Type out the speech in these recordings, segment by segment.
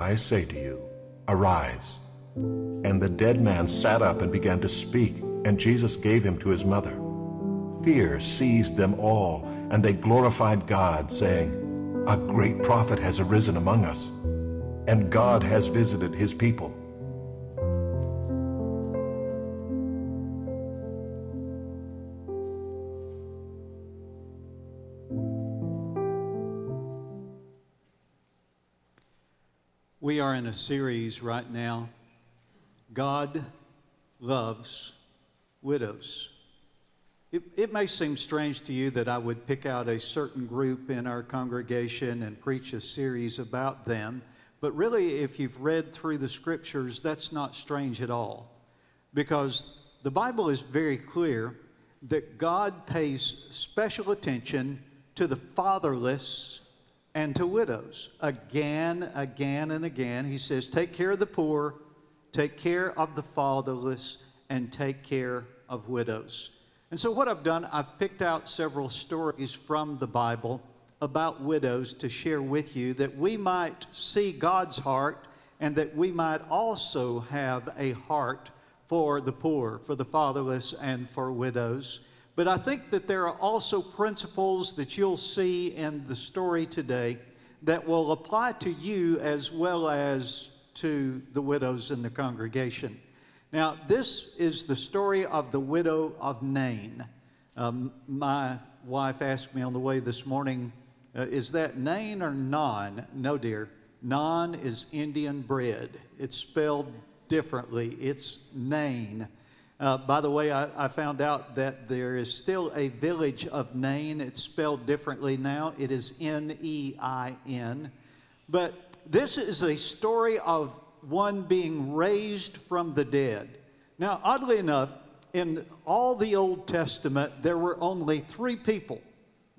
I say to you, arise. And the dead man sat up and began to speak, and Jesus gave him to his mother. Fear seized them all, and they glorified God, saying, A great prophet has arisen among us, and God has visited his people. We are in a series right now God loves widows. It, it, may seem strange to you that I would pick out a certain group in our congregation and preach a series about them, but really, if you've read through the scriptures, that's not strange at all. Because the Bible is very clear that God pays special attention to the fatherless and to widows. Again, again, and again, he says, Take care of the poor, take care of the fatherless, and take care of widows. And so, what I've done, I've picked out several stories from the Bible about widows to share with you that we might see God's heart and that we might also have a heart for the poor, for the fatherless, and for widows. But I think that there are also principles that you'll see in the story today that will apply to you as well as to the widows in the congregation. Now, this is the story of the widow of Nain. Um, my wife asked me on the way this morning, uh, is that Nain or Non? No, dear. Non is Indian bread. It's spelled differently. It's Nain. Uh, by the way, I, I, found out that there is still a village of Nain. It's spelled differently now. It is N E I N. But this is a story of one being raised from the dead. Now, oddly enough, in all the Old Testament, there were only three people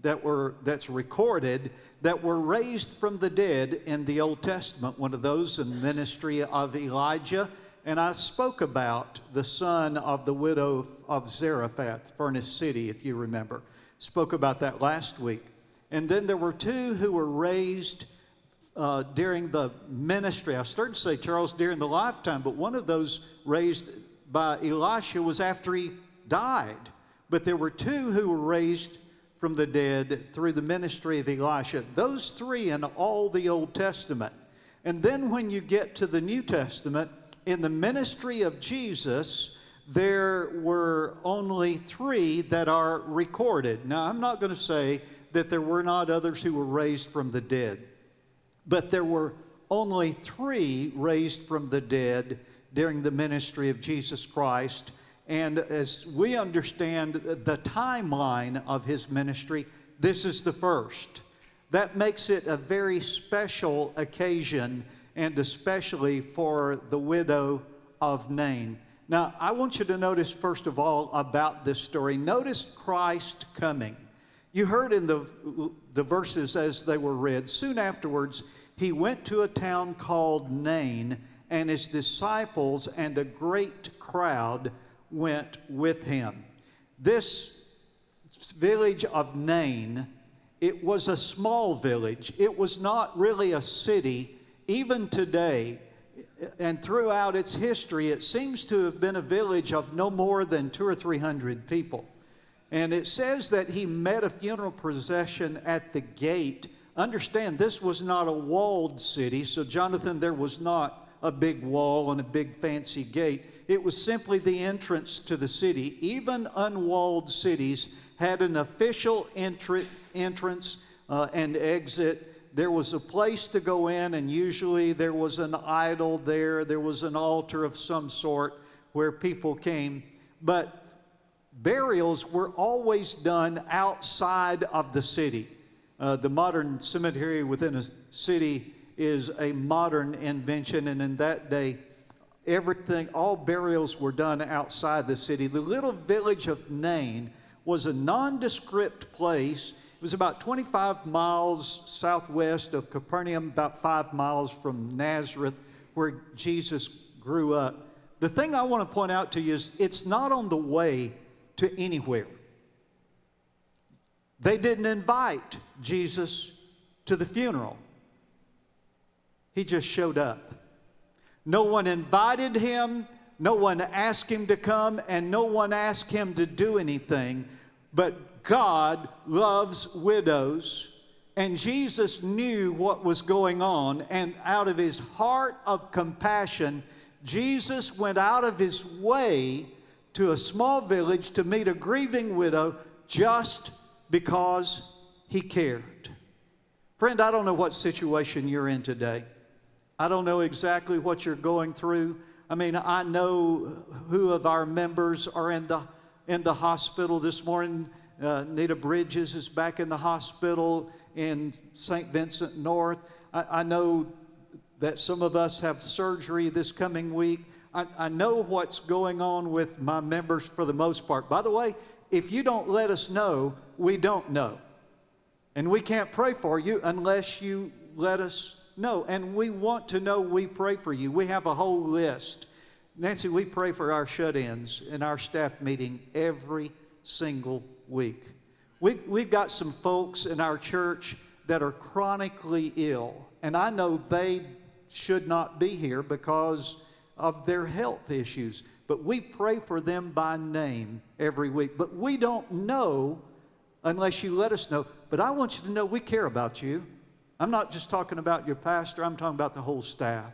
that were that's recorded that were raised from the dead in the Old Testament. One of those in the ministry of Elijah and I spoke about the son of the widow of Zarephath, Furnace City, if you remember. Spoke about that last week. And then there were two who were raised uh, during the ministry. I started to say, Charles, during the lifetime, but one of those raised by Elisha was after he died. But there were two who were raised from the dead through the ministry of Elisha. Those three in all the Old Testament. And then when you get to the New Testament, in the ministry of Jesus, there were only three that are recorded. Now, I'm not going to say that there were not others who were raised from the dead, but there were only three raised from the dead during the ministry of Jesus Christ. And as we understand the timeline of his ministry, this is the first. That makes it a very special occasion and especially for the widow of Nain. Now, I want you to notice, first of all, about this story. Notice Christ coming. You heard in the, the verses as they were read, soon afterwards, he went to a town called Nain, and his disciples and a great crowd went with him. This village of Nain, it was a small village. It was not really a city even today, and throughout its history, it seems to have been a village of no more than two or three hundred people. And it says that he met a funeral procession at the gate. Understand, this was not a walled city, so Jonathan, there was not a big wall and a big fancy gate. It was simply the entrance to the city. Even unwalled cities had an official entry, entrance uh, and exit there was a place to go in, and usually there was an idol there, there was an altar of some sort where people came. But burials were always done outside of the city. Uh, the modern cemetery within a city is a modern invention, and in that day, everything, all burials were done outside the city. The little village of Nain was a nondescript place. It was about 25 miles southwest of Capernaum, about five miles from Nazareth, where Jesus grew up. The thing I want to point out to you is it's not on the way to anywhere. They didn't invite Jesus to the funeral, he just showed up. No one invited him, no one asked him to come, and no one asked him to do anything. But God loves widows, and Jesus knew what was going on, and out of his heart of compassion, Jesus went out of his way to a small village to meet a grieving widow just because he cared. Friend, I don't know what situation you're in today. I don't know exactly what you're going through. I mean, I know who of our members are in the, in the hospital this morning. Uh, Nita Bridges is back in the hospital in St. Vincent North. I, I know that some of us have surgery this coming week. I, I know what's going on with my members for the most part. By the way, if you don't let us know, we don't know. And we can't pray for you unless you let us know. and we want to know we pray for you. We have a whole list. Nancy, we pray for our shut ins in our staff meeting every single week. We, we've got some folks in our church that are chronically ill, and I know they should not be here because of their health issues, but we pray for them by name every week. But we don't know unless you let us know. But I want you to know we care about you. I'm not just talking about your pastor, I'm talking about the whole staff.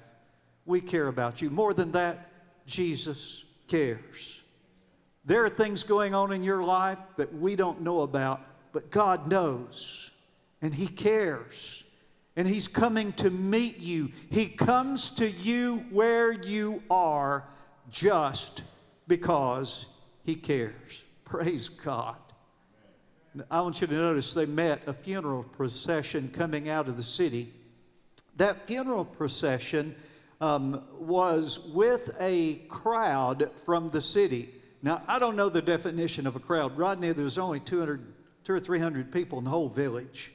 We care about you. More than that, Jesus cares. There are things going on in your life that we don't know about, but God knows, and He cares. And He's coming to meet you. He comes to you where you are just because He cares. Praise God. I want you to notice they met a funeral procession coming out of the city. That funeral procession um, was with a crowd from the city. Now, I don't know the definition of a crowd. Rodney, there's only 200, two or 300 people in the whole village.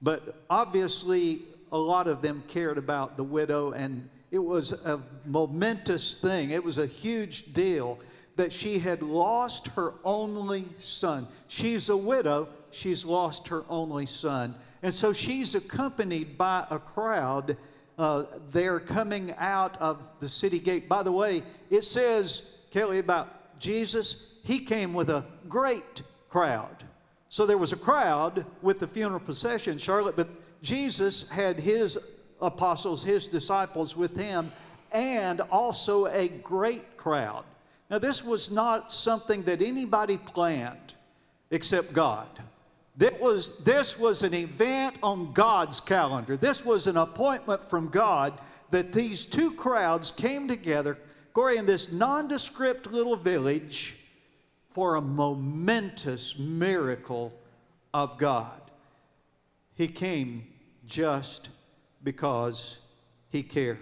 But obviously, a lot of them cared about the widow, and it was a momentous thing. It was a huge deal that she had lost her only son. She's a widow, she's lost her only son. And so she's accompanied by a crowd. Uh, they're coming out of the city gate. By the way, it says, Kelly, about Jesus, he came with a great crowd. So there was a crowd with the funeral procession, Charlotte, but Jesus had his apostles, his disciples with him, and also a great crowd. Now, this was not something that anybody planned except God. This was, this was an event on God's calendar. This was an appointment from God that these two crowds came together, Corey, in this nondescript little village for a momentous miracle of God. He came just because he cared.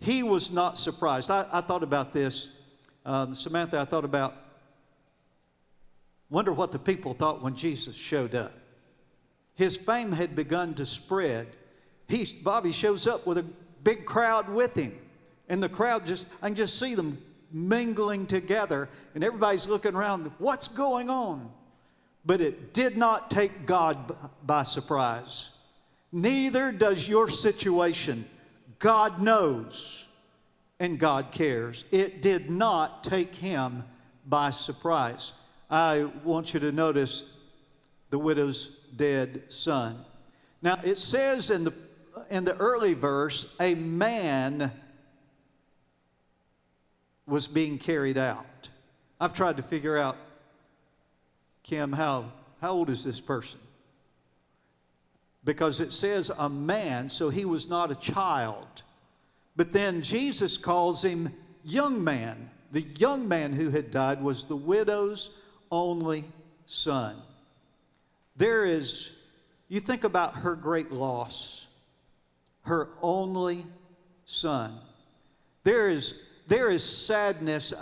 He was not surprised. I, I thought about this um, Samantha, I thought about, wonder what the people thought when Jesus showed up. His fame had begun to spread. He, Bobby shows up with a big crowd with him. And the crowd just, I can just see them mingling together, and everybody's looking around, what's going on? But it did not take God by surprise. Neither does your situation. God knows and God cares. It did not take him by surprise. I want you to notice the widow's dead son. Now, it says in the, in the early verse, a man was being carried out. I've tried to figure out, Kim, how, how old is this person? Because it says a man, so he was not a child. But then Jesus calls him young man. The young man who had died was the widow's only son. There is, you think about her great loss, her only son. There is, there is sadness.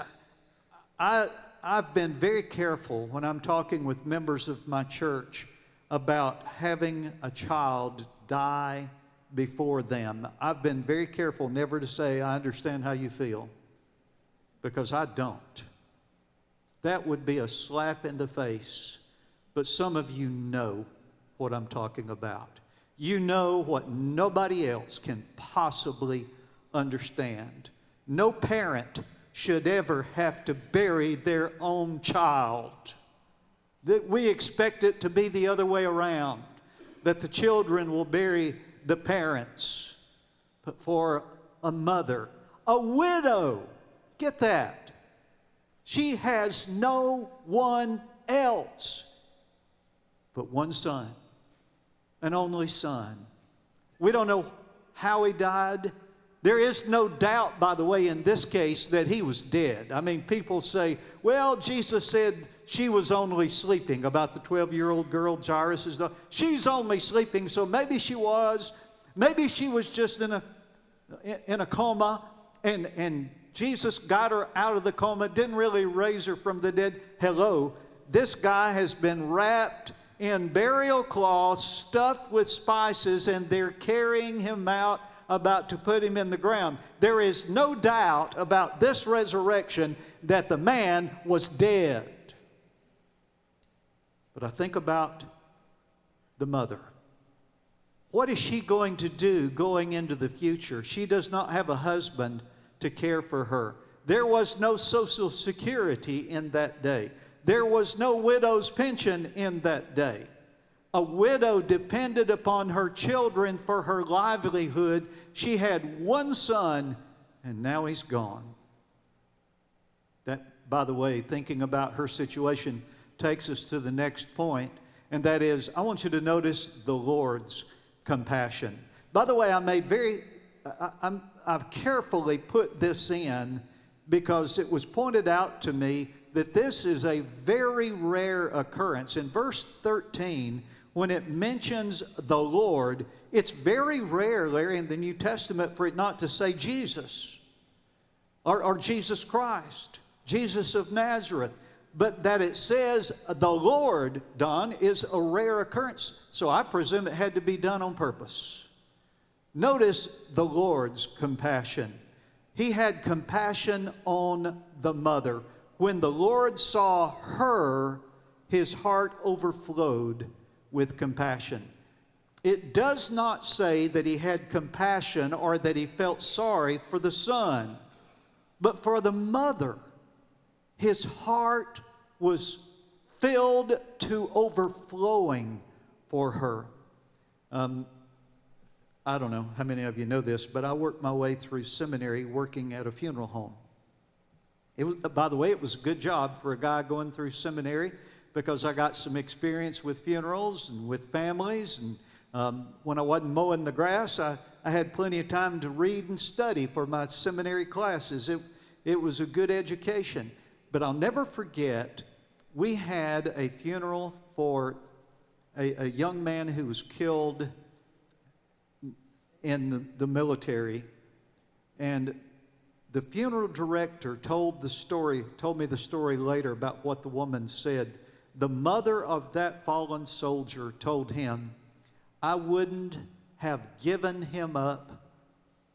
I, I've been very careful when I'm talking with members of my church about having a child die before them. I've been very careful never to say, I understand how you feel, because I don't. That would be a slap in the face. But some of you know what I'm talking about. You know what nobody else can possibly understand. No parent should ever have to bury their own child. That we expect it to be the other way around, that the children will bury the parents. But for a mother, a widow, get that. She has no one else but one son, an only son. We don't know how he died. There is no doubt, by the way, in this case, that he was dead. I mean, people say, well, Jesus said she was only sleeping about the 12 year old girl, Jairus' daughter. She's only sleeping, so maybe she was. Maybe she was just in a, in a coma, and, and Jesus got her out of the coma, didn't really raise her from the dead. Hello, this guy has been wrapped in burial cloths, stuffed with spices, and they're carrying him out about to put him in the ground. There is no doubt about this resurrection that the man was dead. But I think about the mother. What is she going to do going into the future? She does not have a husband to care for her. There was no Social Security in that day. There was no widow's pension in that day. A widow depended upon her children for her livelihood. She had one son, and now he's gone. That, by the way, thinking about her situation takes us to the next point, and that is I want you to notice the Lord's compassion. By the way, I made very, I, have carefully put this in because it was pointed out to me that this is a very rare occurrence. In verse 13, when it mentions the Lord, it's very rare, Larry, in the New Testament for it not to say Jesus or, or Jesus Christ, Jesus of Nazareth. But that it says the Lord done is a rare occurrence. So I presume it had to be done on purpose. Notice the Lord's compassion. He had compassion on the mother. When the Lord saw her, his heart overflowed with compassion. It does not say that he had compassion or that he felt sorry for the son, but for the mother. His heart was filled to overflowing for her. Um, I don't know how many of you know this, but I worked my way through seminary working at a funeral home. It was, by the way, it was a good job for a guy going through seminary because I got some experience with funerals and with families. And um, when I wasn't mowing the grass, I, I had plenty of time to read and study for my seminary classes. It, it was a good education. But I'll never forget, we had a funeral for a, a young man who was killed in the, the military. And the funeral director told the story, told me the story later about what the woman said the mother of that fallen soldier told him, I wouldn't have given him up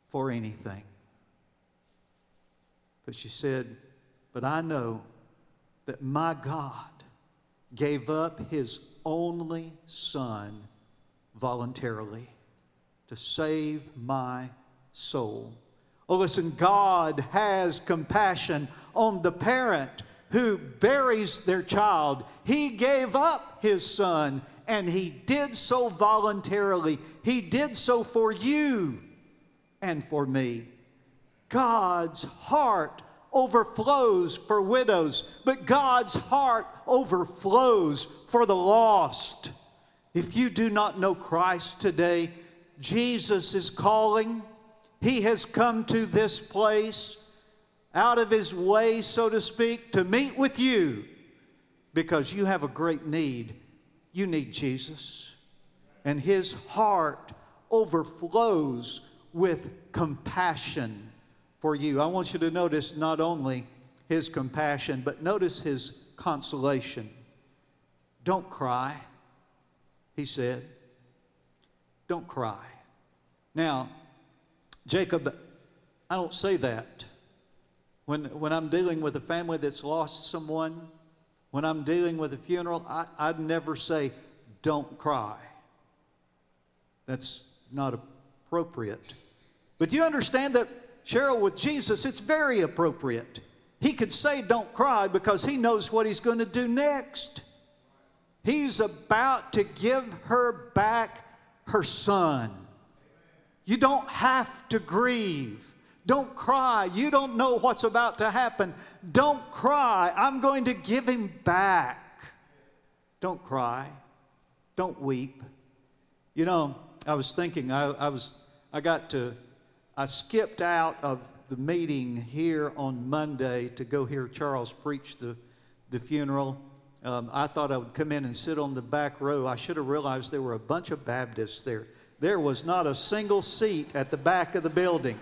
for anything. But she said, But I know that my God gave up his only son voluntarily to save my soul. Oh, listen, God has compassion on the parent who buries their child. He gave up his son, and he did so voluntarily. He did so for you and for me. God's heart overflows for widows, but God's heart overflows for the lost. If you do not know Christ today, Jesus is calling. He has come to this place out of his way, so to speak, to meet with you because you have a great need. You need Jesus. And his heart overflows with compassion for you. I want you to notice not only his compassion, but notice his consolation. Don't cry, he said. Don't cry. Now, Jacob, I don't say that. When, when I'm dealing with a family that's lost someone, when I'm dealing with a funeral, I, I'd never say, don't cry. That's not appropriate. But you understand that, Cheryl, with Jesus, it's very appropriate. He could say, Don't cry, because he knows what he's going to do next. He's about to give her back her son. You don't have to grieve. Don't cry. You don't know what's about to happen. Don't cry. I'm going to give him back. Don't cry. Don't weep. You know, I was thinking, I, I was, I got to, I skipped out of the meeting here on Monday to go hear Charles preach the, the funeral. Um, I thought I would come in and sit on the back row. I should have realized there were a bunch of Baptists there. There was not a single seat at the back of the building.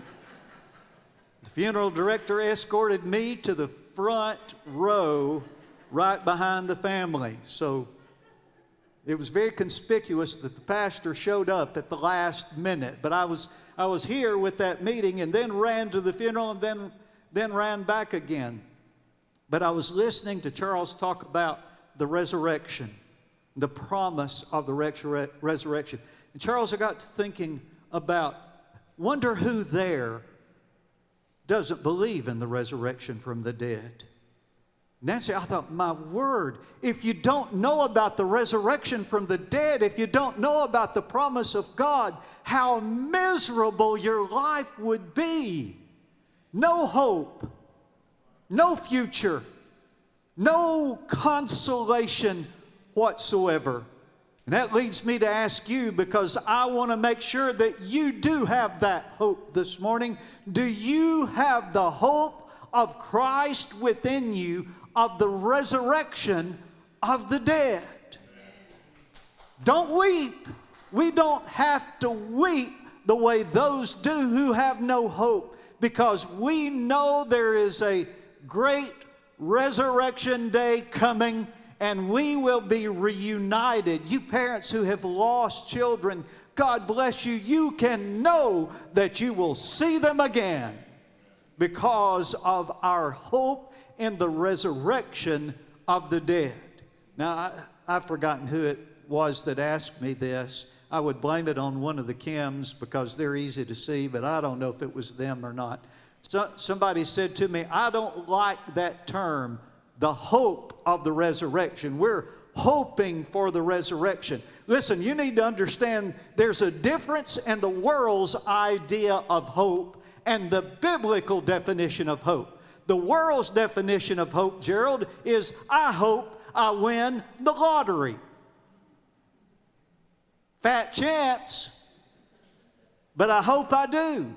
The funeral director escorted me to the front row right behind the family. So it was very conspicuous that the pastor showed up at the last minute. But I was, I was here with that meeting and then ran to the funeral and then, then ran back again. But I was listening to Charles talk about the resurrection, the promise of the resurrection. And Charles, I got to thinking about wonder who there doesn't believe in the resurrection from the dead. Nancy, I thought, my word, if you don't know about the resurrection from the dead, if you don't know about the promise of God, how miserable your life would be. No hope, no future, no consolation whatsoever. And that leads me to ask you because I want to make sure that you do have that hope this morning. Do you have the hope of Christ within you, of the resurrection of the dead? Don't weep. We don't have to weep the way those do who have no hope because we know there is a great resurrection day coming and we will be reunited. You parents who have lost children, God bless you. You can know that you will see them again because of our hope in the resurrection of the dead. Now, I, have forgotten who it was that asked me this. I would blame it on one of the Kims because they're easy to see, but I don't know if it was them or not. So, somebody said to me, I don't like that term, the hope of the resurrection. We're hoping for the resurrection. Listen, you need to understand there's a difference in the world's idea of hope and the biblical definition of hope. The world's definition of hope, Gerald, is I hope I win the lottery. Fat chance, but I hope I do.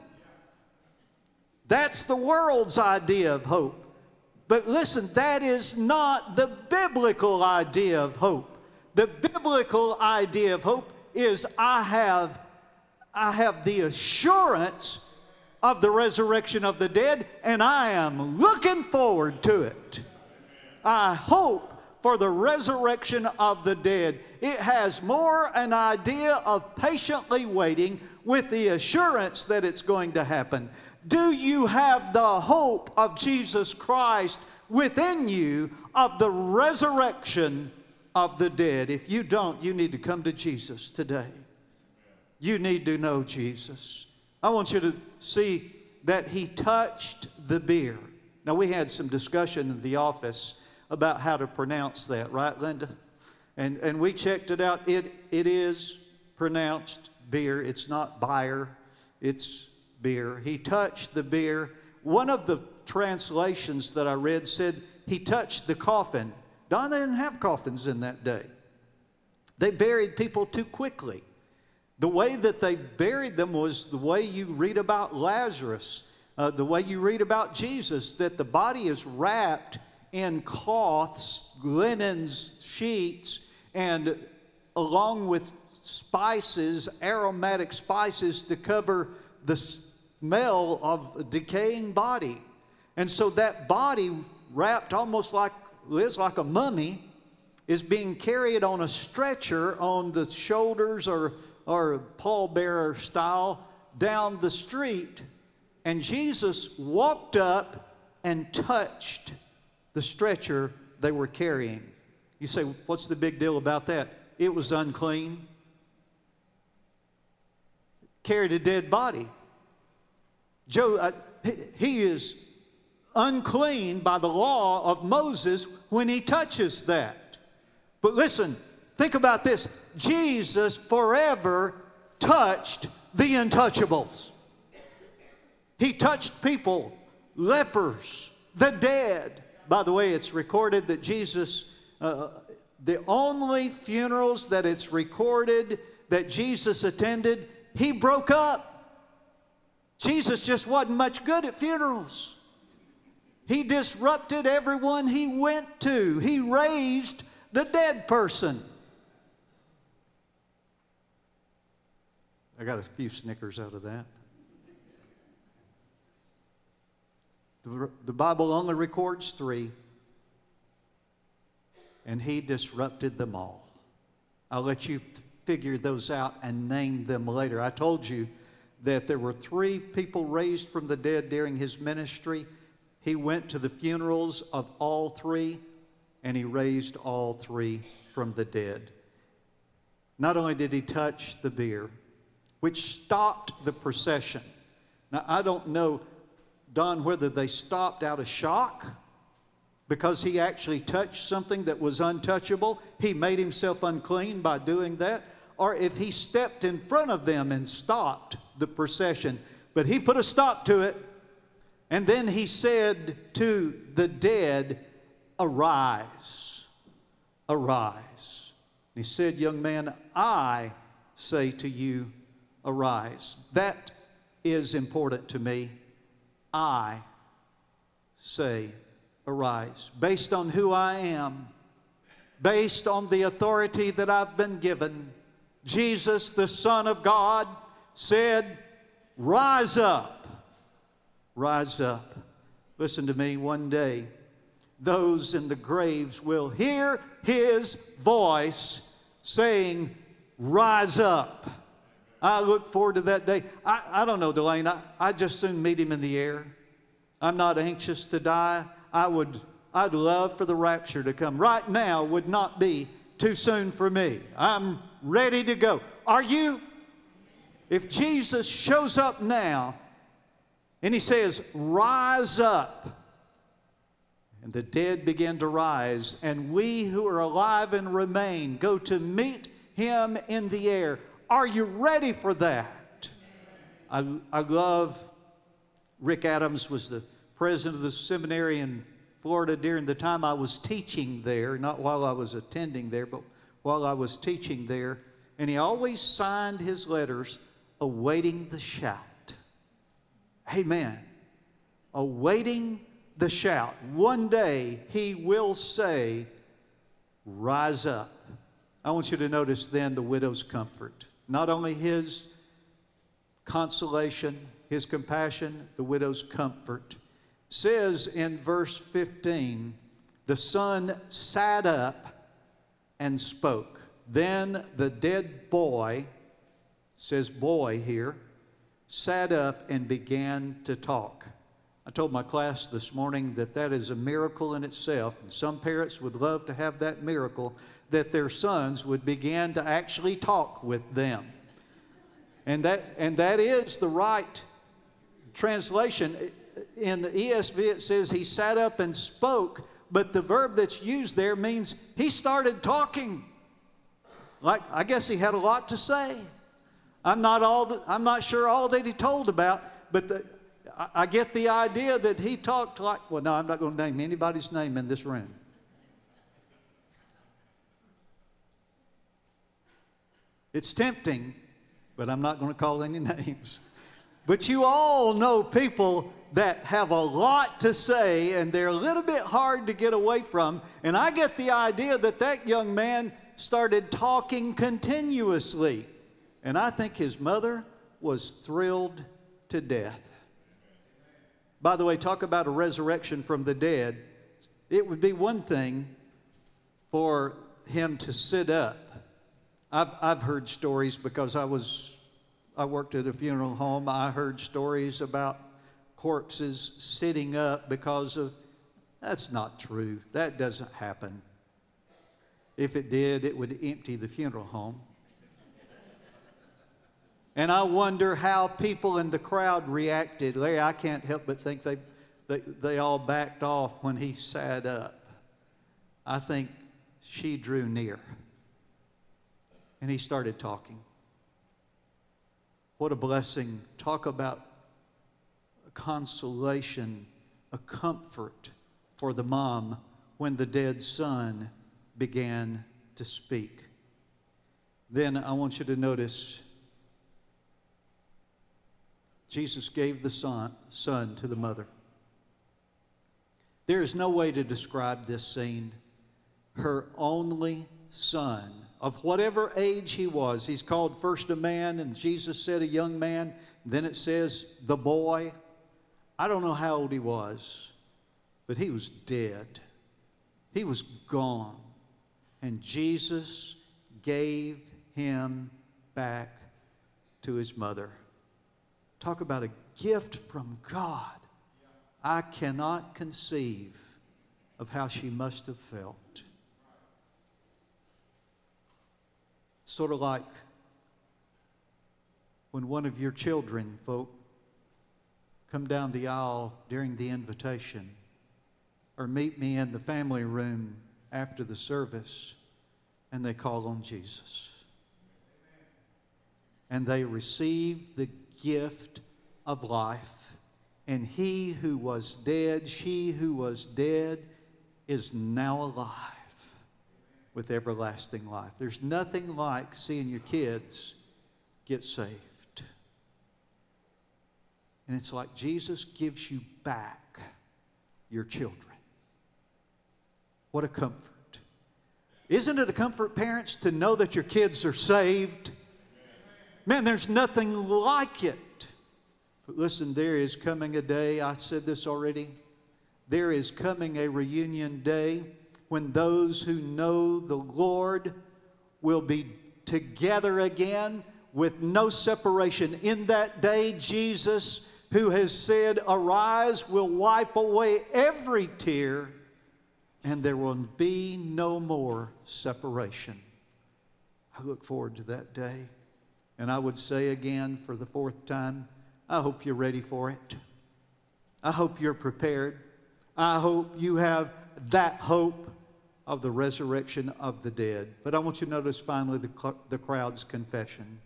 That's the world's idea of hope. But listen, that is not the biblical idea of hope. The biblical idea of hope is I have, I have the assurance of the resurrection of the dead, and I am looking forward to it. I hope for the resurrection of the dead. It has more an idea of patiently waiting with the assurance that it's going to happen. Do you have the hope of Jesus Christ within you of the resurrection of the dead? If you don't, you need to come to Jesus today. You need to know Jesus. I want you to see that he touched the bier. Now, we had some discussion in the office about how to pronounce that, right, Linda? And, and we checked it out. It, it is pronounced beer. It's not buyer, it's bier. He touched the bier. One of the translations that I read said he touched the coffin. Don didn't have coffins in that day. They buried people too quickly. The way that they buried them was the way you read about Lazarus, uh, the way you read about Jesus, that the body is wrapped in cloths, linens, sheets, and along with spices, aromatic spices to cover the smell of a decaying body. And so that body, wrapped almost like, is like a mummy, is being carried on a stretcher on the shoulders or, or pallbearer style down the street. And Jesus walked up and touched the stretcher they were carrying. You say, what's the big deal about that? It was unclean. Carried a dead body. Joe, uh, he is unclean by the law of Moses when he touches that. But listen, think about this Jesus forever touched the untouchables. He touched people, lepers, the dead. By the way, it's recorded that Jesus, uh, the only funerals that it's recorded that Jesus attended, he broke up. Jesus just wasn't much good at funerals. He disrupted everyone he went to. He raised the dead person. I got a few snickers out of that. The, the Bible only records three, and he disrupted them all. I'll let you figure those out and name them later. I told you that there were three people raised from the dead during his ministry. He went to the funerals of all three, and he raised all three from the dead. Not only did he touch the bier, which stopped the procession. Now, I don't know, Don, whether they stopped out of shock because he actually touched something that was untouchable. He made himself unclean by doing that. Or if he stepped in front of them and stopped the procession. But he put a stop to it. And then he said to the dead, Arise, arise. He said, Young man, I say to you, arise. That is important to me. I say, arise. Based on who I am, based on the authority that I've been given, Jesus, the Son of God, said, Rise up, rise up. Listen to me, one day, those in the graves will hear his voice saying, Rise up. I look forward to that day. I, I don't know, Delane. I, I just soon meet him in the air. I'm not anxious to die. I would, I'd love for the rapture to come. Right now would not be too soon for me. I'm ready to go. Are you? If Jesus shows up now and he says, Rise up, and the dead begin to rise, and we who are alive and remain go to meet him in the air. Are you ready for that? I, I love Rick Adams was the president of the seminary in Florida during the time I was teaching there, not while I was attending there, but while I was teaching there. And he always signed his letters awaiting the shout. Amen. Awaiting the shout. One day he will say, Rise up. I want you to notice then the widow's comfort not only his consolation, his compassion, the widow's comfort. Says in verse 15, the son sat up and spoke. Then the dead boy, says boy here, sat up and began to talk. I told my class this morning that that is a miracle in itself, and some parents would love to have that miracle that their sons would begin to actually talk with them. And that, and that is the right translation. In the ESV, it says he sat up and spoke, but the verb that's used there means he started talking. Like, I guess he had a lot to say. I'm not, all the, I'm not sure all that he told about, but the, I, I get the idea that he talked like, well, no, I'm not going to name anybody's name in this room. It's tempting, but I'm not going to call any names. But you all know people that have a lot to say and they're a little bit hard to get away from. And I get the idea that that young man started talking continuously. And I think his mother was thrilled to death. By the way, talk about a resurrection from the dead. It would be one thing for him to sit up. I've, I've heard stories because I was I worked at a funeral home. I heard stories about corpses sitting up because of that's not true. That doesn't happen. If it did, it would empty the funeral home. And I wonder how people in the crowd reacted. Larry, I can't help but think they, they, they all backed off when he sat up. I think she drew near. And he started talking. What a blessing. Talk about a consolation, a comfort for the mom when the dead son began to speak. Then I want you to notice Jesus gave the son, son to the mother. There is no way to describe this scene. Her only son, of whatever age he was, he's called first a man, and Jesus said a young man. Then it says the boy. I don't know how old he was, but he was dead. He was gone. And Jesus gave him back to his mother. Talk about a gift from God. I cannot conceive of how she must have felt. It's sort of like when one of your children, folk, come down the aisle during the invitation or meet me in the family room after the service and they call on Jesus. And they receive the gift of life. And he who was dead, she who was dead, is now alive with everlasting life. There's nothing like seeing your kids get saved. And it's like Jesus gives you back your children. What a comfort. Isn't it a comfort, parents, to know that your kids are saved? Man, there's nothing like it. But listen, there is coming a day, I said this already, there is coming a reunion day when those who know the Lord will be together again with no separation. In that day, Jesus, who has said, Arise, will wipe away every tear, and there will be no more separation. I look forward to that day. And I would say again for the fourth time, I hope you're ready for it. I hope you're prepared. I hope you have that hope of the resurrection of the dead. But I want you to notice finally the, the crowd's confession.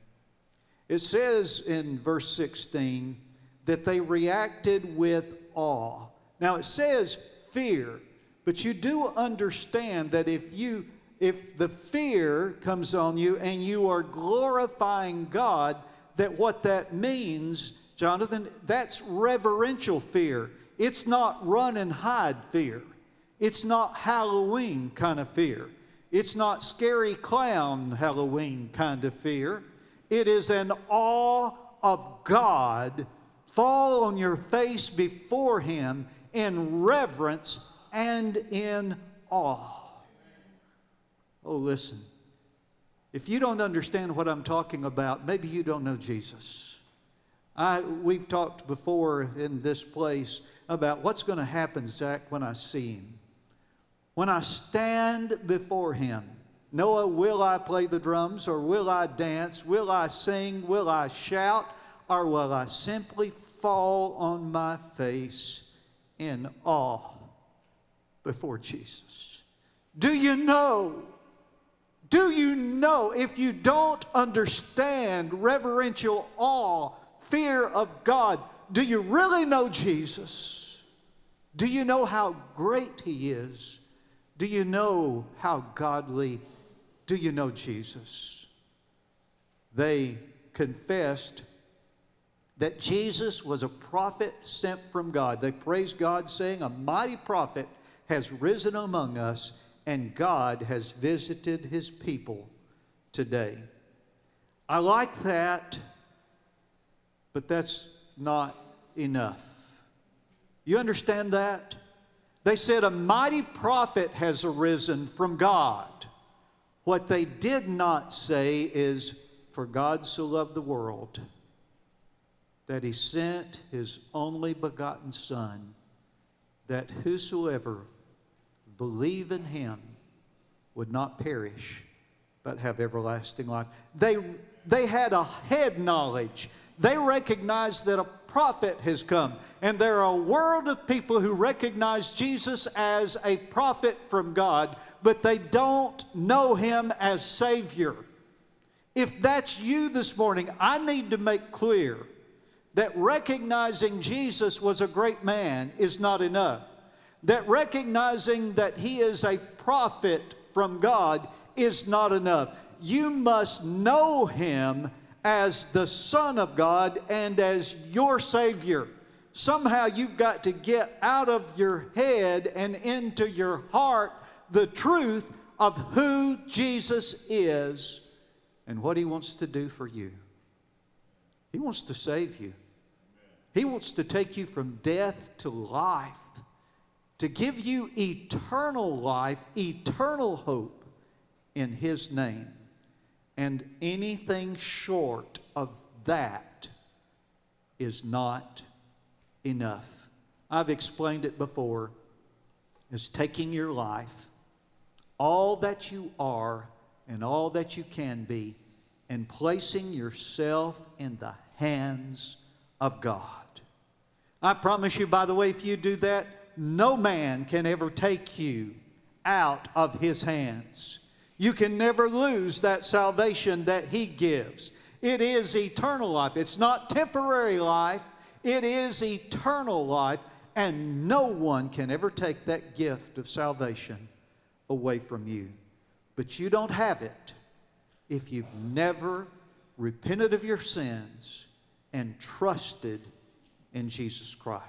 It says in verse 16 that they reacted with awe. Now it says fear, but you do understand that if you if the fear comes on you and you are glorifying God, that what that means, Jonathan, that's reverential fear. It's not run and hide fear. It's not Halloween kind of fear. It's not scary clown Halloween kind of fear. It is an awe of God. Fall on your face before Him in reverence and in awe. Oh, listen. If you don't understand what I'm talking about, maybe you don't know Jesus. I, we've talked before in this place about what's going to happen, Zach, when I see him. When I stand before him, Noah, will I play the drums or will I dance? Will I sing? Will I shout? Or will I simply fall on my face in awe before Jesus? Do you know do you know if you don't understand reverential awe, fear of God, do you really know Jesus? Do you know how great He is? Do you know how godly? Do you know Jesus? They confessed that Jesus was a prophet sent from God. They praised God, saying, A mighty prophet has risen among us and God has visited his people today. I like that, but that's not enough. You understand that? They said, A mighty prophet has arisen from God. What they did not say is, For God so loved the world that he sent his only begotten Son, that whosoever believe in him would not perish, but have everlasting life. They, they had a head knowledge. They recognized that a prophet has come. And there are a world of people who recognize Jesus as a prophet from God, but they don't know him as Savior. If that's you this morning, I need to make clear that recognizing Jesus was a great man is not enough. That recognizing that he is a prophet from God is not enough. You must know him as the Son of God and as your Savior. Somehow you've got to get out of your head and into your heart the truth of who Jesus is and what He wants to do for you. He wants to save you, He wants to take you from death to life, to give you eternal life, eternal hope in His name. And anything short of that is not enough. I've explained it before as taking your life, all that you are and all that you can be, and placing yourself in the hands of God. I promise you, by the way, if you do that, no man can ever take you out of his hands. You can never lose that salvation that He gives. It is eternal life. It's not temporary life, it is eternal life, and no one can ever take that gift of salvation away from you. But you don't have it if you've never repented of your sins and trusted in Jesus Christ.